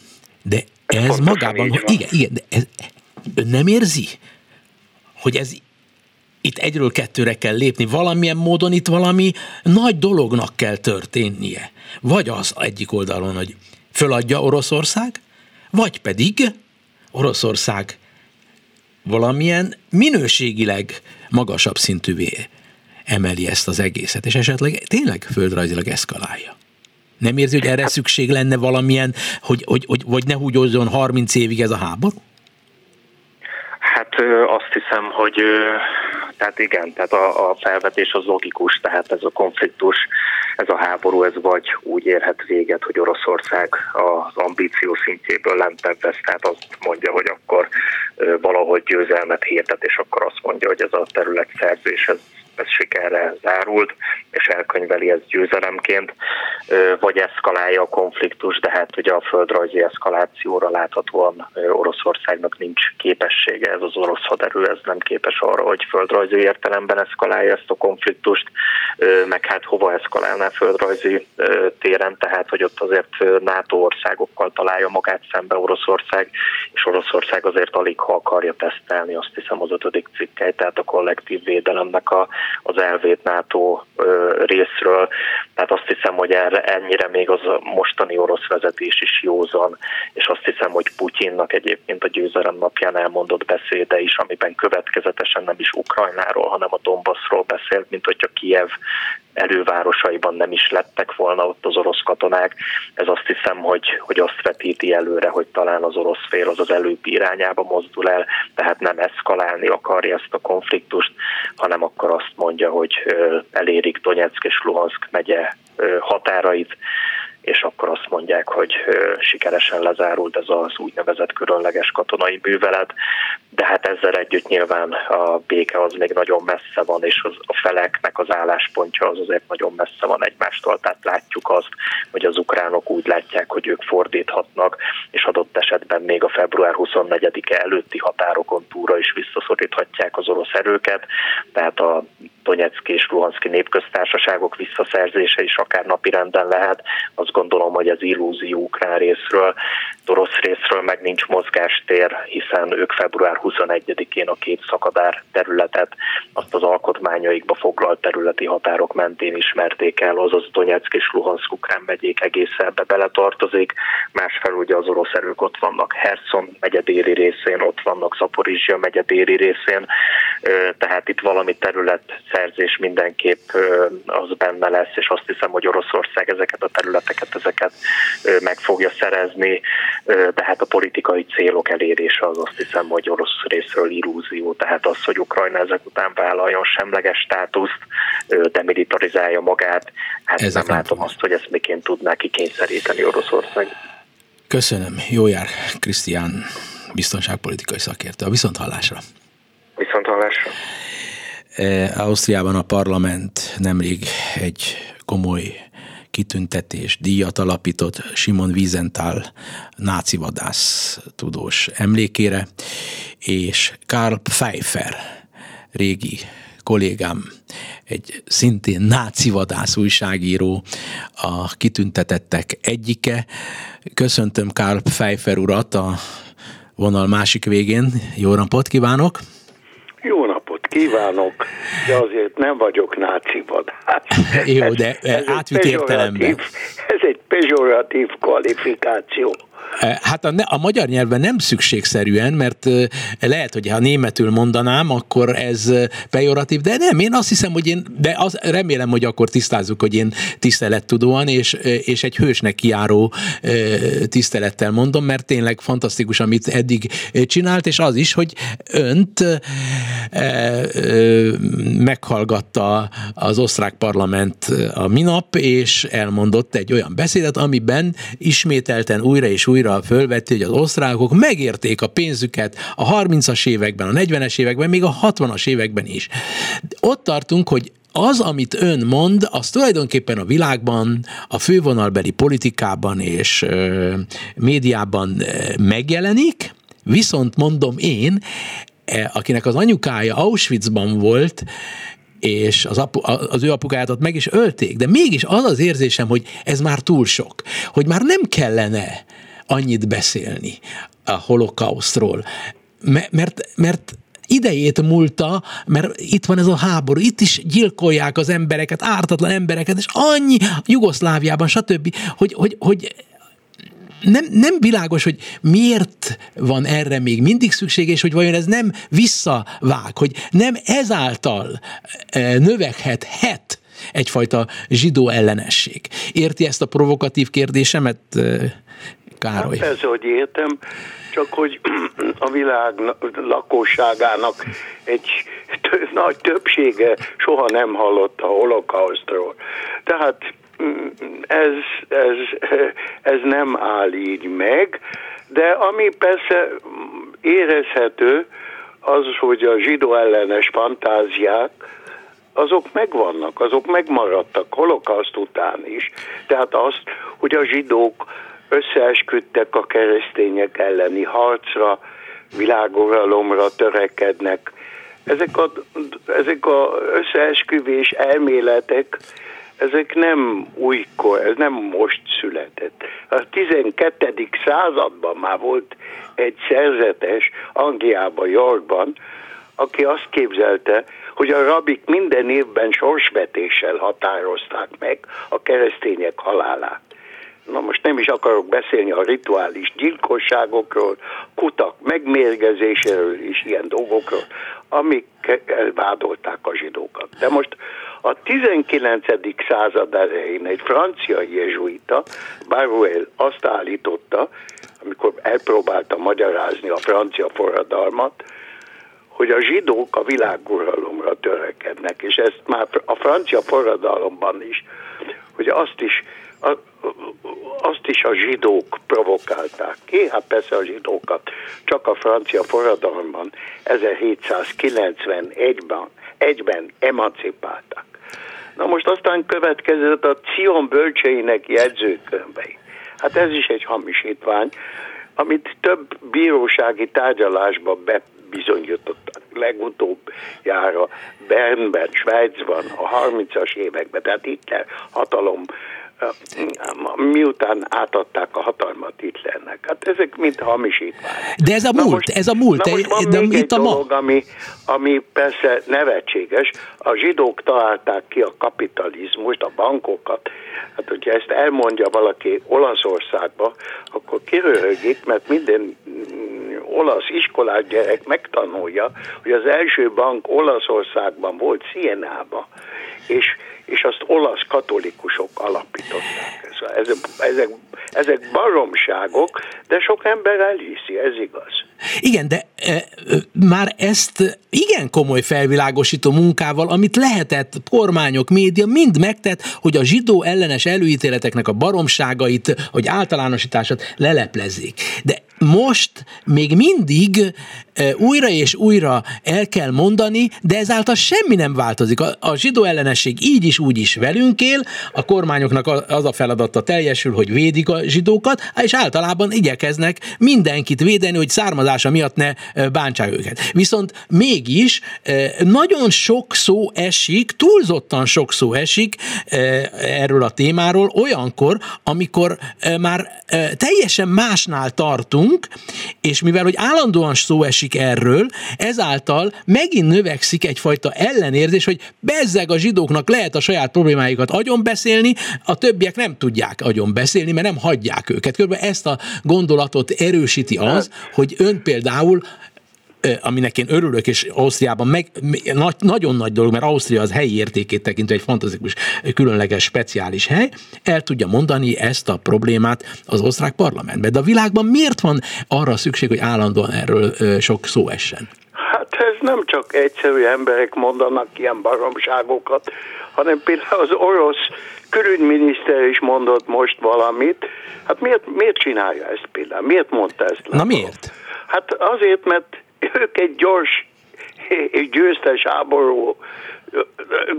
De ez Pontosan magában, hogy igen, igen, de ez, ön nem érzi, hogy ez itt egyről kettőre kell lépni, valamilyen módon itt valami nagy dolognak kell történnie. Vagy az egyik oldalon, hogy föladja Oroszország, vagy pedig Oroszország valamilyen minőségileg magasabb szintűvé emeli ezt az egészet, és esetleg tényleg földrajzilag eszkalálja. Nem érzi, hogy erre szükség lenne valamilyen, hogy, hogy, hogy vagy ne húgyozzon 30 évig ez a háború? Hát azt hiszem, hogy tehát igen, tehát a, a felvetés az logikus, tehát ez a konfliktus, ez a háború, ez vagy úgy érhet véget, hogy Oroszország az ambíció szintjéből lentebb vesz, tehát azt mondja, hogy akkor valahogy győzelmet hirdet, és akkor azt mondja, hogy ez a terület szerzés, ez ez sikerre zárult, és elkönyveli ez győzelemként, vagy eszkalálja a konfliktus, de hát ugye a földrajzi eszkalációra láthatóan Oroszországnak nincs képessége, ez az orosz haderő, ez nem képes arra, hogy földrajzi értelemben eszkalálja ezt a konfliktust, meg hát hova eszkalálná földrajzi téren, tehát hogy ott azért NATO országokkal találja magát szembe Oroszország, és Oroszország azért alig ha akarja tesztelni, azt hiszem az ötödik cikkely, tehát a kollektív védelemnek a, az elvét NATO részről. Tehát azt hiszem, hogy erre ennyire még az mostani orosz vezetés is józan, és azt hiszem, hogy Putyinnak egyébként a győzelem napján elmondott beszéde is, amiben következetesen nem is Ukrajnáról, hanem a Donbassról beszélt, mint hogyha Kiev erővárosaiban nem is lettek volna ott az orosz katonák. Ez azt hiszem, hogy, hogy azt vetíti előre, hogy talán az orosz fél az az előbbi irányába mozdul el, tehát nem eszkalálni akarja ezt a konfliktust, hanem akkor azt mondja, hogy elérik Donetsk és Luhansk megye határait, és akkor azt mondják, hogy sikeresen lezárult ez az úgynevezett különleges katonai művelet, de hát ezzel együtt nyilván a béke az még nagyon messze van, és az, a feleknek az álláspontja az azért nagyon messze van egymástól, tehát látjuk azt, hogy az ukránok úgy látják, hogy ők fordíthatnak, és adott esetben még a február 24-e előtti határokon túra is visszaszoríthatják az orosz erőket, tehát a Donetszki és Luhanszki népköztársaságok visszaszerzése is akár napirenden lehet. Azt gondolom, hogy az illúzió ukrán részről, orosz részről meg nincs mozgástér, hiszen ők február 21-én a két szakadár területet, azt az alkotmányaikba foglalt területi határok mentén ismerték el, azaz Donetsk és Luhansk ukrán megyék egész ebbe beletartozik. Másfelől ugye az orosz erők ott vannak Herson megyedéri részén, ott vannak Zaporizsia megyedéri részén, tehát itt valami terület szerzés mindenképp az benne lesz, és azt hiszem, hogy Oroszország ezeket a területeket, ezeket meg fogja szerezni, de hát a politikai célok elérése az azt hiszem, hogy orosz részről illúzió, tehát az, hogy Ukrajna ezek után vállaljon semleges státuszt, demilitarizálja magát, hát ezek nem látom azt, hogy ezt miként tudná kikényszeríteni Oroszország. Köszönöm. Jó jár, Krisztián, biztonságpolitikai szakértő. A viszont hallásra. Hallásra. Ausztriában a parlament nemrég egy komoly kitüntetés, díjat alapított Simon Wiesenthal náci vadász tudós emlékére, és Karl Pfeiffer, régi kollégám, egy szintén náci vadász újságíró, a kitüntetettek egyike. Köszöntöm Karl Pfeiffer urat a vonal másik végén. Jó napot kívánok! Kívánok, de azért nem vagyok náci vadász. Jó, de ez átvitt értelemben. Ez egy pejoratív kvalifikáció. Hát a, a magyar nyelven nem szükségszerűen, mert lehet, hogy ha németül mondanám, akkor ez pejoratív, de nem, én azt hiszem, hogy én, de az, remélem, hogy akkor tisztázzuk, hogy én tisztelettudóan és, és egy hősnek kiáró tisztelettel mondom, mert tényleg fantasztikus, amit eddig csinált, és az is, hogy önt meghallgatta az osztrák parlament a minap, és elmondott egy olyan beszédet, amiben ismételten újra és újra újra fölvetti, hogy az osztrákok megérték a pénzüket a 30-as években, a 40-es években, még a 60-as években is. Ott tartunk, hogy az, amit ön mond, az tulajdonképpen a világban, a fővonalbeli politikában és ö, médiában megjelenik, viszont mondom én, e, akinek az anyukája Auschwitzban volt, és az, apu, az ő apukáját meg is ölték, de mégis az az érzésem, hogy ez már túl sok, hogy már nem kellene annyit beszélni a holokausztról, mert, mert idejét múlta, mert itt van ez a háború, itt is gyilkolják az embereket, ártatlan embereket, és annyi Jugoszláviában, stb., hogy, hogy, hogy nem, nem világos, hogy miért van erre még mindig szükség, és hogy vajon ez nem visszavág, hogy nem ezáltal e, növekhet egyfajta zsidó ellenesség. Érti ezt a provokatív kérdésemet, e, Károly? Hát persze, hogy értem, csak hogy a világ lakosságának egy nagy többsége soha nem hallott a holokausztról. Tehát mm, ez, ez, ez nem áll így meg, de ami persze érezhető, az, hogy a zsidó ellenes fantáziák azok megvannak, azok megmaradtak holokauszt után is. Tehát azt, hogy a zsidók összeesküdtek a keresztények elleni harcra, világuralomra törekednek. Ezek a, ezek a összeesküvés elméletek, ezek nem újkor, ez nem most született. A 12. században már volt egy szerzetes Angliában, Yorkban, aki azt képzelte, hogy a rabik minden évben sorsvetéssel határozták meg a keresztények halálát. Na most nem is akarok beszélni a rituális gyilkosságokról, kutak megmérgezéséről és ilyen dolgokról, amik vádolták a zsidókat. De most a 19. század elején egy francia jezsuita, Baruel azt állította, amikor elpróbálta magyarázni a francia forradalmat, hogy a zsidók a világuralomra törekednek, és ezt már a francia forradalomban is, hogy azt is, a, azt is a zsidók provokálták ki, hát persze a zsidókat csak a francia forradalomban 1791-ben egyben emancipálták. Na most aztán következett a Cion bölcseinek jegyzőkönyvei. Hát ez is egy hamisítvány, amit több bírósági tárgyalásba be, bizonyítottak legutóbb jára Bernben, Svájcban, a 30-as években, tehát Hitler hatalom miután átadták a hatalmat Hitlernek. Hát ezek mind hamisítvány. De ez a múlt, most, ez a múlt. Na most van de még itt egy a dolog, ma. Ami, ami persze nevetséges. A zsidók találták ki a kapitalizmust, a bankokat. Hát, hogyha ezt elmondja valaki Olaszországba, akkor kiröhögik, mert minden olasz iskolás gyerek megtanulja, hogy az első bank Olaszországban volt Sienában, és, és azt olasz katolikusok alapították. Ezek, ezek, ezek baromságok, de sok ember elhiszi, ez igaz. Igen, de e, már ezt igen komoly felvilágosító munkával, amit lehetett, kormányok, média mind megtett, hogy a zsidó ellenes előítéleteknek a baromságait, hogy általánosítását leleplezzék. De most még mindig újra és újra el kell mondani, de ezáltal semmi nem változik. A, a zsidó ellenesség így is, úgy is velünk él, a kormányoknak az a feladata teljesül, hogy védik a zsidókat, és általában igyekeznek mindenkit védeni, hogy származása miatt ne bántsák őket. Viszont mégis nagyon sok szó esik, túlzottan sok szó esik erről a témáról olyankor, amikor már teljesen másnál tartunk, és mivel hogy állandóan szó esik erről, ezáltal megint növekszik egyfajta ellenérzés, hogy bezzeg a zsidóknak lehet a saját problémáikat agyon beszélni, a többiek nem tudják agyon beszélni, mert nem hagyják őket. Körülbelül ezt a gondolatot erősíti az, hogy ön például aminek én örülök, és Ausztriában meg, nagy, nagyon nagy dolog, mert Ausztria az helyi értékét tekintő egy fantasztikus, különleges, speciális hely, el tudja mondani ezt a problémát az osztrák parlamentben. De a világban miért van arra szükség, hogy állandóan erről sok szó essen? Hát ez nem csak egyszerű emberek mondanak ilyen baromságokat, hanem például az orosz külügyminiszter is mondott most valamit. Hát miért, miért csinálja ezt például? Miért mondta ezt? Na miért? Hát azért, mert ők egy gyors és győztes háború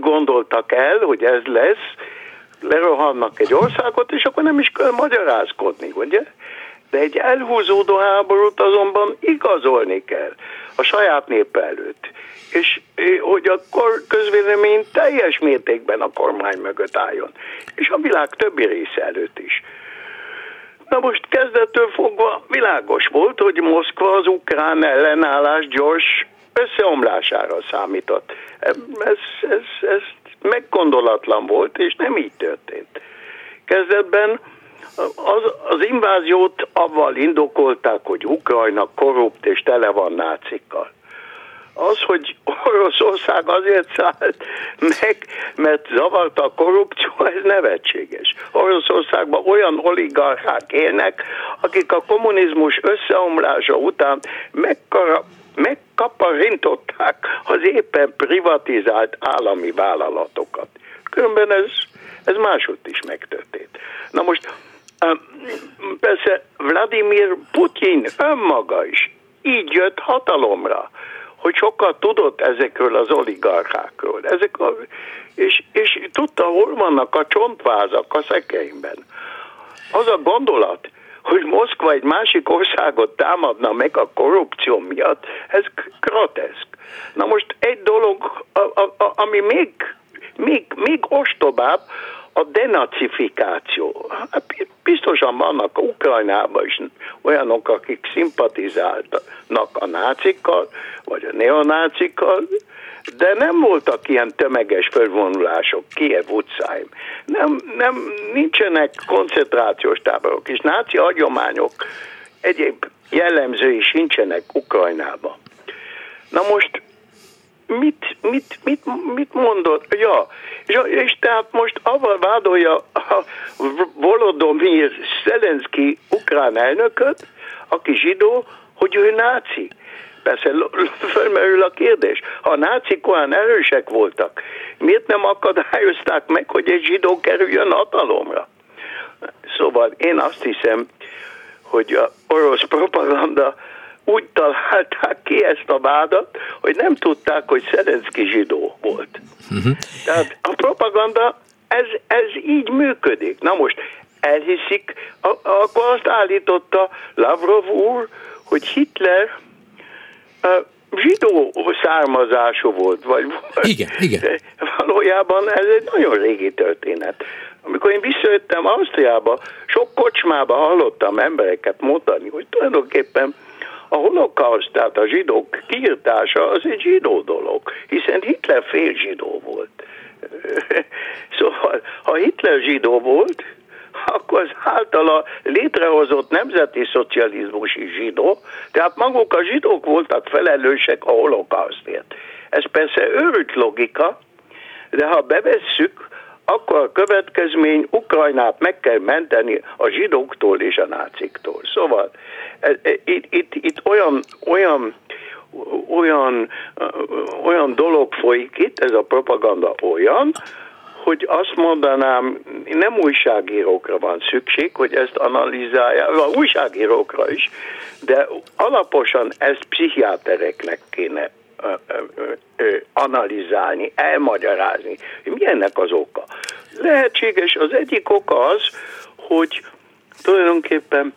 gondoltak el, hogy ez lesz, lerohannak egy országot, és akkor nem is kell magyarázkodni, ugye? De egy elhúzódó háborút azonban igazolni kell a saját nép előtt. És hogy akkor közvélemény teljes mértékben a kormány mögött álljon. És a világ többi része előtt is. Na most kezdettől fogva világos volt, hogy Moszkva az ukrán ellenállás gyors összeomlására számított. Ez, ez, ez meggondolatlan volt, és nem így történt. Kezdetben az, az inváziót avval indokolták, hogy Ukrajna korrupt és tele van nácikkal. Az, hogy Oroszország azért szállt meg, mert zavarta a korrupció, ez nevetséges. Oroszországban olyan oligarchák élnek, akik a kommunizmus összeomlása után megkara, megkaparintották az éppen privatizált állami vállalatokat. Különben ez, ez máshogy is megtörtént. Na most persze Vladimir Putin önmaga is így jött hatalomra hogy sokat tudott ezekről az oligarchákról. Ezek a, és, és tudta, hol vannak a csontvázak a szekeimben. Az a gondolat, hogy Moszkva egy másik országot támadna meg a korrupció miatt, ez groteszk. Na most egy dolog, a, a, a, ami még, még, még ostobább, a denacifikáció. Hát biztosan vannak Ukrajnában is olyanok, akik szimpatizálnak a nácikkal, vagy a neonácikkal, de nem voltak ilyen tömeges fölvonulások Kiev utcáim. Nem, nem, nincsenek koncentrációs táborok, és náci hagyományok egyéb jellemzői sincsenek Ukrajnában. Na most mit, mit, mit, mit mondott? Ja, és, és tehát most avval vádolja a Volodomir Szelenszky ukrán elnököt, aki zsidó, hogy ő náci. Persze fölmerül a kérdés, ha a nácik olyan erősek voltak, miért nem akadályozták meg, hogy egy zsidó kerüljön hatalomra? Szóval én azt hiszem, hogy a orosz propaganda úgy találták ki ezt a vádat, hogy nem tudták, hogy Szelenszki zsidó volt. Uh-huh. Tehát a propaganda, ez, ez így működik. Na most elhiszik, akkor azt állította Lavrov úr, hogy Hitler zsidó származású volt, vagy igen, igen. valójában ez egy nagyon régi történet. Amikor én visszajöttem Ausztriába, sok kocsmába hallottam embereket mondani, hogy tulajdonképpen a holokauszt, tehát a zsidók kiirtása, az egy zsidó dolog, hiszen Hitler fél zsidó volt. Szóval, ha Hitler zsidó volt, akkor az általa létrehozott nemzeti szocializmus is zsidó, tehát maguk a zsidók voltak felelősek a holokausztért. Ez persze őrült logika, de ha bevesszük, akkor a következmény Ukrajnát meg kell menteni a zsidóktól és a náciktól. Szóval e, e, itt, itt, itt olyan, olyan olyan, olyan dolog folyik itt, ez a propaganda olyan, hogy azt mondanám, nem újságírókra van szükség, hogy ezt analizálják, a újságírókra is, de alaposan ezt pszichiátereknek kéne analizálni, elmagyarázni, hogy milyennek az oka. Lehetséges, az egyik oka az, hogy tulajdonképpen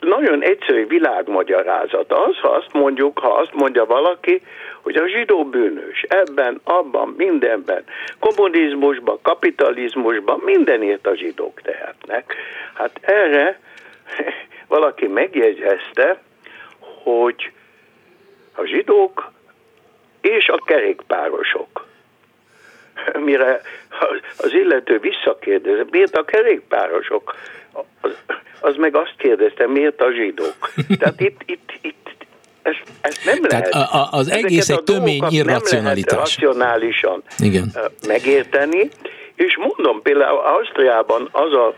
nagyon egyszerű világmagyarázat az, ha azt mondjuk, ha azt mondja valaki, hogy a zsidó bűnös ebben, abban, mindenben, kommunizmusban, kapitalizmusban, mindenért a zsidók tehetnek. Hát erre valaki megjegyezte, hogy a zsidók és a kerékpárosok. Mire az illető visszakérdez, miért a kerékpárosok? Az, az meg azt kérdezte, miért a zsidók? Tehát itt, itt, itt ezt, ezt nem Tehát lehet. A, a, az egész egy tömény irracionalitás. Racionálisan Igen. megérteni, és mondom, például Ausztriában az a,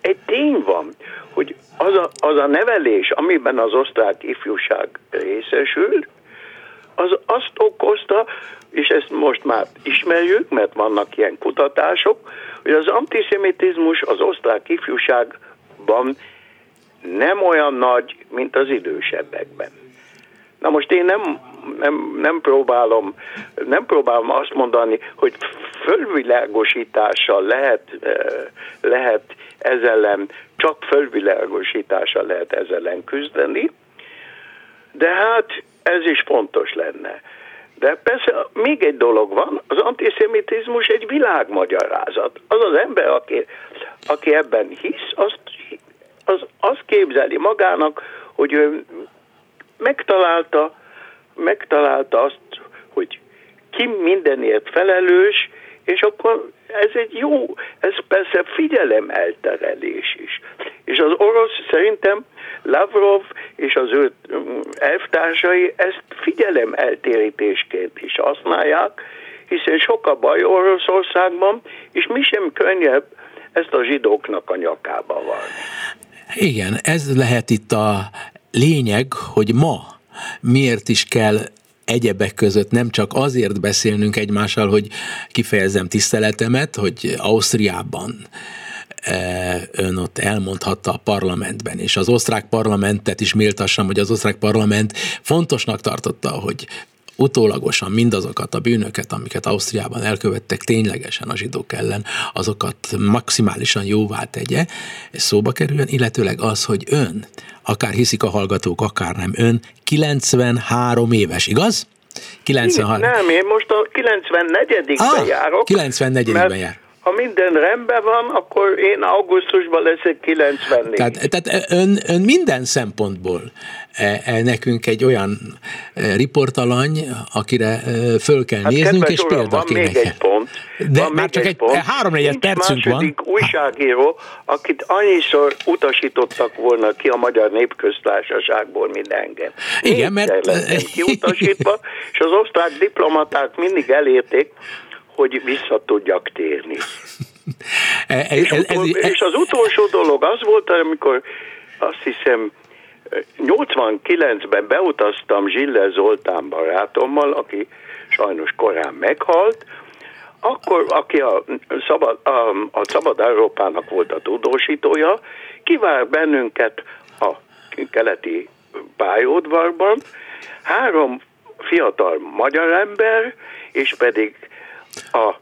egy tény van, hogy az a, az a nevelés, amiben az osztrák ifjúság részesül, az azt okozta, és ezt most már ismerjük, mert vannak ilyen kutatások, hogy az antiszemitizmus az osztrák ifjúságban nem olyan nagy, mint az idősebbekben. Na most én nem, nem, nem, próbálom, nem próbálom azt mondani, hogy fölvilágosítással lehet, eh, lehet ezzel ellen, csak fölvilágosítással lehet ezzel ellen küzdeni, de hát ez is fontos lenne. De persze még egy dolog van, az antiszemitizmus egy világmagyarázat. Az az ember, aki, aki ebben hisz, azt, az, azt képzeli magának, hogy ő megtalálta, megtalálta azt, hogy ki mindenért felelős, és akkor ez egy jó, ez persze figyelem elterelés is. És az orosz szerintem Lavrov és az ő mm, elvtársai ezt figyelem eltérítésként is használják, hiszen sok a baj Oroszországban, és mi sem könnyebb ezt a zsidóknak a nyakába van. Igen, ez lehet itt a lényeg, hogy ma miért is kell egyebek között nem csak azért beszélnünk egymással, hogy kifejezem tiszteletemet, hogy Ausztriában ön ott elmondhatta a parlamentben, és az osztrák parlamentet is méltassam, hogy az osztrák parlament fontosnak tartotta, hogy utólagosan mindazokat a bűnöket, amiket Ausztriában elkövettek ténylegesen a zsidók ellen, azokat maximálisan jóvá tegye, szóba kerüljön, illetőleg az, hogy ön, akár hiszik a hallgatók, akár nem, ön 93 éves, igaz? 93. Nem, én most a 94 ah, járok. 94 ben jár ha minden rendben van, akkor én augusztusban leszek 94. Tehát, tehát ön, ön minden szempontból nekünk egy olyan e, riportalany, akire e, föl kell hát néznünk, és példa van még egy pont. De van már csak egy, egy három-négyed percünk van. újságíró, akit annyiszor utasítottak volna ki a Magyar Népköztársaságból, mint engem. Igen, mert... kiutasítva, és az osztrák diplomaták mindig elérték, hogy vissza tudjak térni. E, és, ez, ez, és az utolsó dolog az volt, amikor azt hiszem 89-ben beutaztam Zsille Zoltán barátommal, aki sajnos korán meghalt, akkor, aki a Szabad, a, a Szabad Európának volt a tudósítója, kivár bennünket a keleti pályaudvarban, három fiatal magyar ember, és pedig a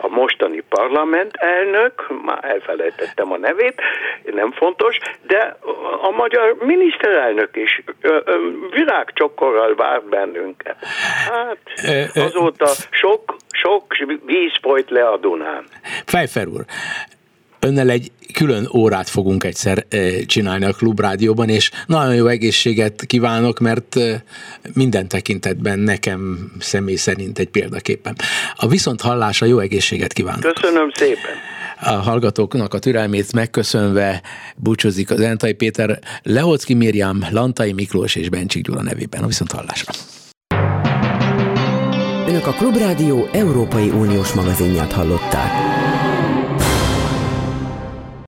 a mostani parlament elnök, már elfelejtettem a nevét, nem fontos, de a magyar miniszterelnök is virágcsokorral vár bennünket. Hát azóta sok, sok víz folyt le a Dunán. Fejfer úr, önnel egy külön órát fogunk egyszer csinálni a Klubrádióban, és nagyon jó egészséget kívánok, mert minden tekintetben nekem személy szerint egy példaképpen. A viszont hallása jó egészséget kívánok. Köszönöm szépen. A hallgatóknak a türelmét megköszönve búcsúzik az Entai Péter, Lehocki Miriam, Lantai Miklós és Bencsik Gyula nevében. A viszont hallásra. Önök a Klubrádió Európai Uniós magazinját hallották.